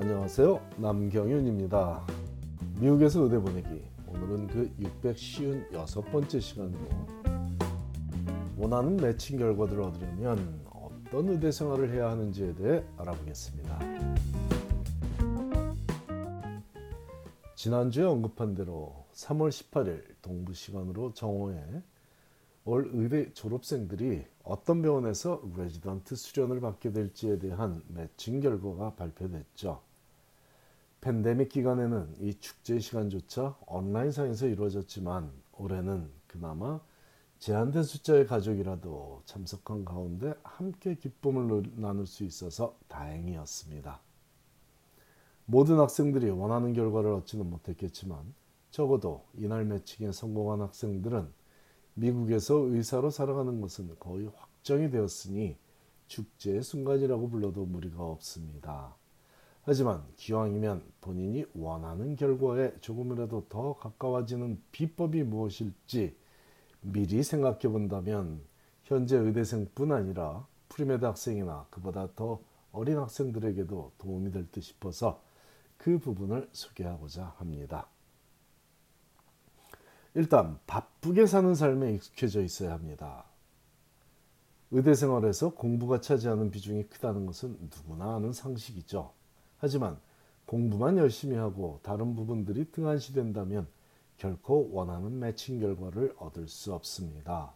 안녕하세요. 남경윤입니다. 미국에서 의대 보내기. 오늘은 그 656번째 시간으로 원하는 매칭 결과들을 얻으려면 어떤 의대 생활을 해야 하는지에 대해 알아보겠습니다. 지난주에 언급한 대로 3월 18일 동부 시간으로 정오에 올 의대 졸업생들이 어떤 병원에서 레지던트 수련을 받게 될지에 대한 매칭 결과가 발표됐죠. 팬데믹 기간에는 이 축제 시간조차 온라인상에서 이루어졌지만 올해는 그나마 제한된 숫자의 가족이라도 참석한 가운데 함께 기쁨을 나눌 수 있어서 다행이었습니다. 모든 학생들이 원하는 결과를 얻지는 못했겠지만 적어도 이날 매칭에 성공한 학생들은 미국에서 의사로 살아가는 것은 거의 확정이 되었으니 축제의 순간이라고 불러도 무리가 없습니다. 하지만 기왕이면 본인이 원하는 결과에 조금이라도 더 가까워지는 비법이 무엇일지 미리 생각해 본다면 현재 의대생뿐 아니라 premed 학생이나 그보다 더 어린 학생들에게도 도움이 될 듯 싶어서 그 부분을 소개하고자 합니다. 일단 바쁘게 사는 삶에 익숙해져 있어야 합니다. 의대 생활에서 공부가 차지하는 비중이 크다는 것은 누구나 아는 상식이죠. 하지만 공부만 열심히 하고 다른 부분들이 등한시 된다면 결코 원하는 매칭 결과를 얻을 수 없습니다.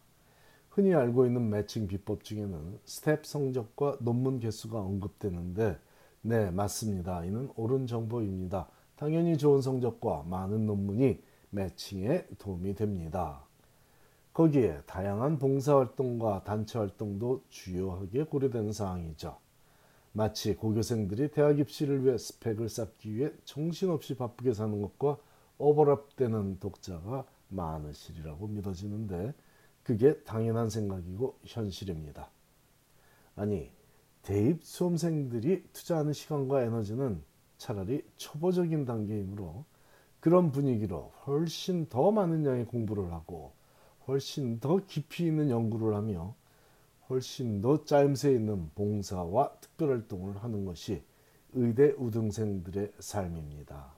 흔히 알고 있는 매칭 비법 중에는 스텝 성적과 논문 개수가 언급되는데 네 맞습니다. 이는 옳은 정보입니다. 당연히 좋은 성적과 많은 논문이 매칭에 도움이 됩니다. 거기에 다양한 봉사활동과 단체활동도 주요하게 고려되는 사항이죠. 마치 고교생들이 대학 입시를 위해 스펙을 쌓기 위해 정신없이 바쁘게 사는 것과 오버랩되는 독자가 많으시리라고 믿어지는데 그게 당연한 생각이고 현실입니다. 아니 대입 수험생들이 투자하는 시간과 에너지는 차라리 초보적인 단계이므로 그런 분위기로 훨씬 더 많은 양의 공부를 하고 훨씬 더 깊이 있는 연구를 하며 훨씬 더 짜임새 있는 봉사와 특별활동을 하는 것이 의대 우등생들의 삶입니다.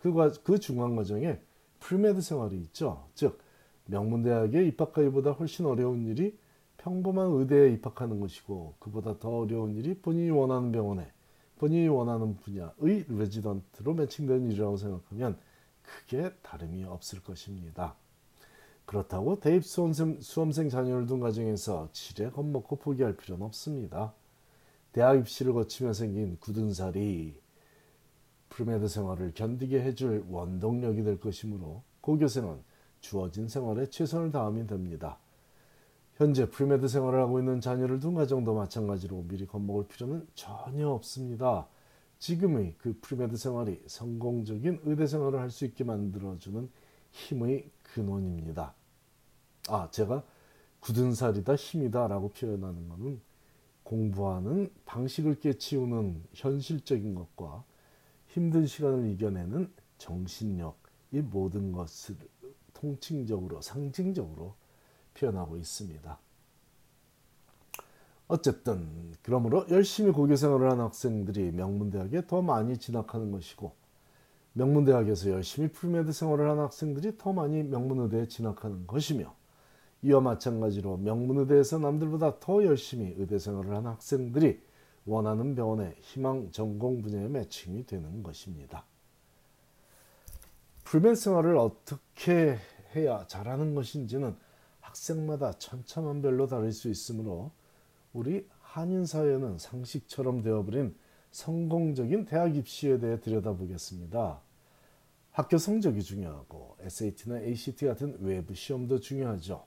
그, 그 중간 과정에 premed 생활이 있죠. 즉 명문대학에 입학하기보다 훨씬 어려운 일이 평범한 의대에 입학하는 것이고 그보다 더 어려운 일이 본인이 원하는 병원에 본인이 원하는 분야의 레지던트로 매칭되는 일이라고 생각하면 크게 다름이 없을 것입니다. 그렇다고 대입 수험생, 수험생 자녀를 둔 가정에서 지레 겁먹고 포기할 필요는 없습니다. 대학 입시를 거치며 생긴 굳은 살이 premed 생활을 견디게 해줄 원동력이 될 것이므로 고교생은 주어진 생활에 최선을 다하면 됩니다. 현재 premed 생활을 하고 있는 자녀를 둔 가정도 마찬가지로 미리 겁먹을 필요는 전혀 없습니다. 지금의 그 premed 생활이 성공적인 의대 생활을 할 수 있게 만들어주는 힘의 근원입니다. 아, 제가 굳은 살이다 힘이다 라고 표현하는 것은 공부하는 방식을 깨치우는 현실적인 것과 힘든 시간을 이겨내는 정신력, 이 모든 것을 통칭적으로, 상징적으로 표현하고 있습니다. 어쨌든 그러므로 열심히 고교 생활을 한 학생들이 명문대학에 더 많이 진학하는 것이고 명문대학에서 열심히 premed 생활을 한 학생들이 더 많이 명문의대에 진학하는 것이며 이와 마찬가지로 명문의대에서 남들보다 더 열심히 의대 생활을 한 학생들이 원하는 병원의 희망 전공 분야에 매칭이 되는 것입니다. premed 생활을 어떻게 해야 잘하는 것인지는 학생마다 천차만별로 다를 수 있으므로 우리 한인 사회는 상식처럼 되어버린 성공적인 대학 입시에 대해 들여다보겠습니다. 학교 성적이 중요하고 SAT나 ACT 같은 외부 시험도 중요하죠.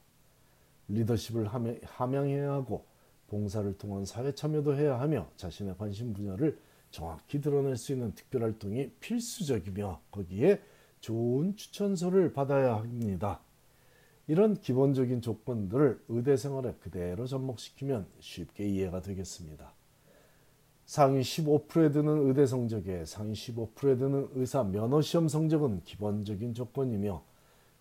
리더십을 함양해야 하고 봉사를 통한 사회 참여도 해야 하며 자신의 관심 분야를 정확히 드러낼 수 있는 특별 활동이 필수적이며 거기에 좋은 추천서를 받아야 합니다. 이런 기본적인 조건들을 의대 생활에 그대로 접목시키면 쉽게 이해가 되겠습니다. 상위 15%에 드는 의대 성적에 상위 15%에 드는 의사 면허 시험 성적은 기본적인 조건이며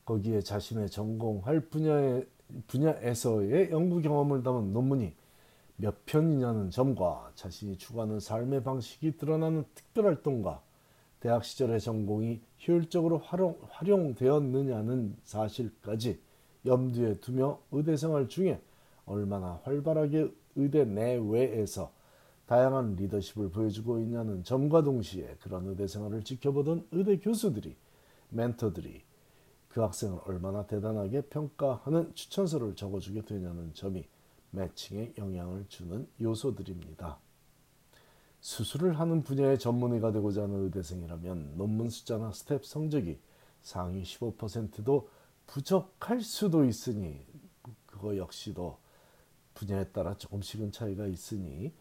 거기에 자신의 전공할 분야의, 분야에서의 연구 경험을 담은 논문이 몇 편이냐는 점과 자신이 추구하는 삶의 방식이 드러나는 특별활동과 대학 시절의 전공이 효율적으로 활용, 활용되었느냐는 사실까지 염두에 두며 의대 생활 중에 얼마나 활발하게 의대 내외에서 다양한 리더십을 보여주고 있냐는 점과 동시에 그런 의대 생활을 지켜보던 의대 교수들이 멘토들이 그 학생을 얼마나 대단하게 평가하는 추천서를 적어주게 되냐는 점이 매칭에 영향을 주는 요소들입니다. 수술을 하는 분야의 전문의가 되고자 하는 의대생이라면 논문 숫자나 스텝 성적이 상위 15%도 부족할 수도 있으니 그거 역시도 분야에 따라 조금씩은 차이가 있으니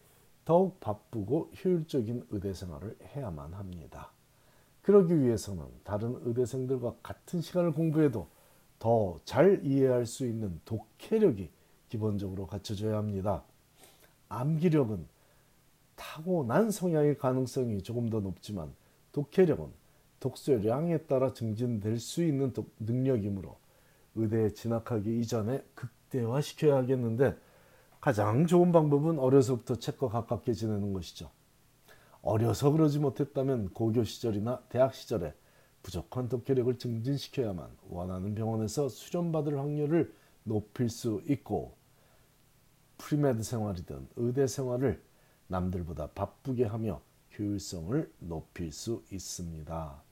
더욱 바쁘고 효율적인 의대 생활을 해야만 합니다. 그러기 위해서는 다른 의대생들과 같은 시간을 공부해도 더 잘 이해할 수 있는 독해력이 기본적으로 갖춰져야 합니다. 암기력은 타고난 성향의 가능성이 조금 더 높지만 독해력은 독서량에 따라 증진될 수 있는 능력이므로 의대에 진학하기 이전에 극대화시켜야 하겠는데 가장 좋은 방법은 어려서부터 책과 가깝게 지내는 것이죠. 어려서 그러지 못했다면 고교 시절이나 대학 시절에 부족한 독해력을 증진시켜야만 원하는 병원에서 수련받을 확률을 높일 수 있고 premed 생활이든 의대 생활을 남들보다 바쁘게 하며 효율성을 높일 수 있습니다.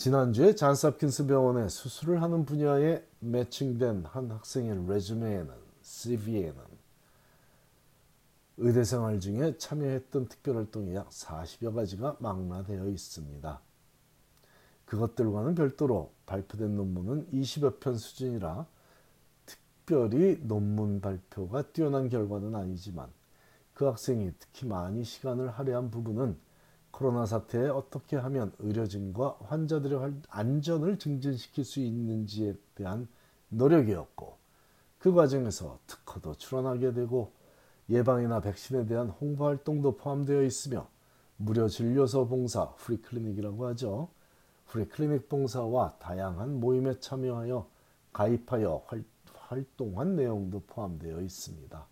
지난주에 Johns Hopkins 병원에 수술을 하는 분야에 매칭된 한 학생의 resume에는 CV에는 의대 생활 중에 참여했던 특별활동이 약 40여 가지가 망라되어 있습니다. 그것들과는 별도로 발표된 논문은 20여 편 수준이라 특별히 논문 발표가 뛰어난 결과는 아니지만 그 학생이 특히 많이 시간을 할애한 부분은 코로나 사태에 어떻게 하면 의료진과 환자들의 안전을 증진시킬 수 있는지에 대한 노력이었고 그 과정에서 특허도 출원하게 되고 예방이나 백신에 대한 홍보 활동도 포함되어 있으며 무료 진료소 봉사 free clinic이라고 하죠. free clinic 봉사와 다양한 모임에 참여하여 가입하여 활, 활동한 내용도 포함되어 있습니다.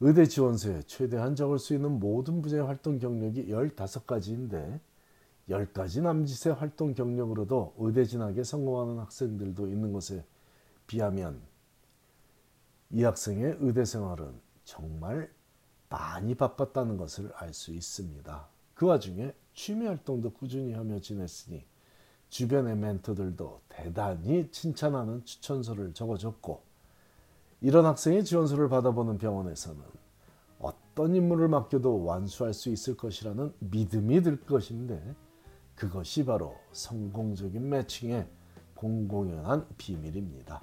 의대 지원서에 최대한 적을 수 있는 모든 분야의 활동 경력이 15가지인데 10가지 남짓의 활동 경력으로도 의대 진학에 성공하는 학생들도 있는 것에 비하면 이 학생의 의대 생활은 정말 많이 바빴다는 것을 알 수 있습니다. 그 와중에 취미 활동도 꾸준히 하며 지냈으니 주변의 멘토들도 대단히 칭찬하는 추천서를 적어줬고 이런 학생의 지원서를 받아보는 병원에서는 어떤 임무를 맡겨도 완수할 수 있을 것이라는 믿음이 들 것인데 그것이 바로 성공적인 매칭의 공공연한 비밀입니다.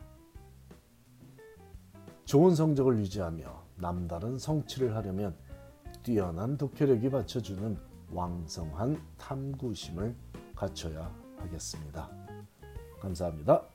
좋은 성적을 유지하며 남다른 성취를 하려면 뛰어난 독해력이 받쳐주는 왕성한 탐구심을 갖춰야 하겠습니다. 감사합니다.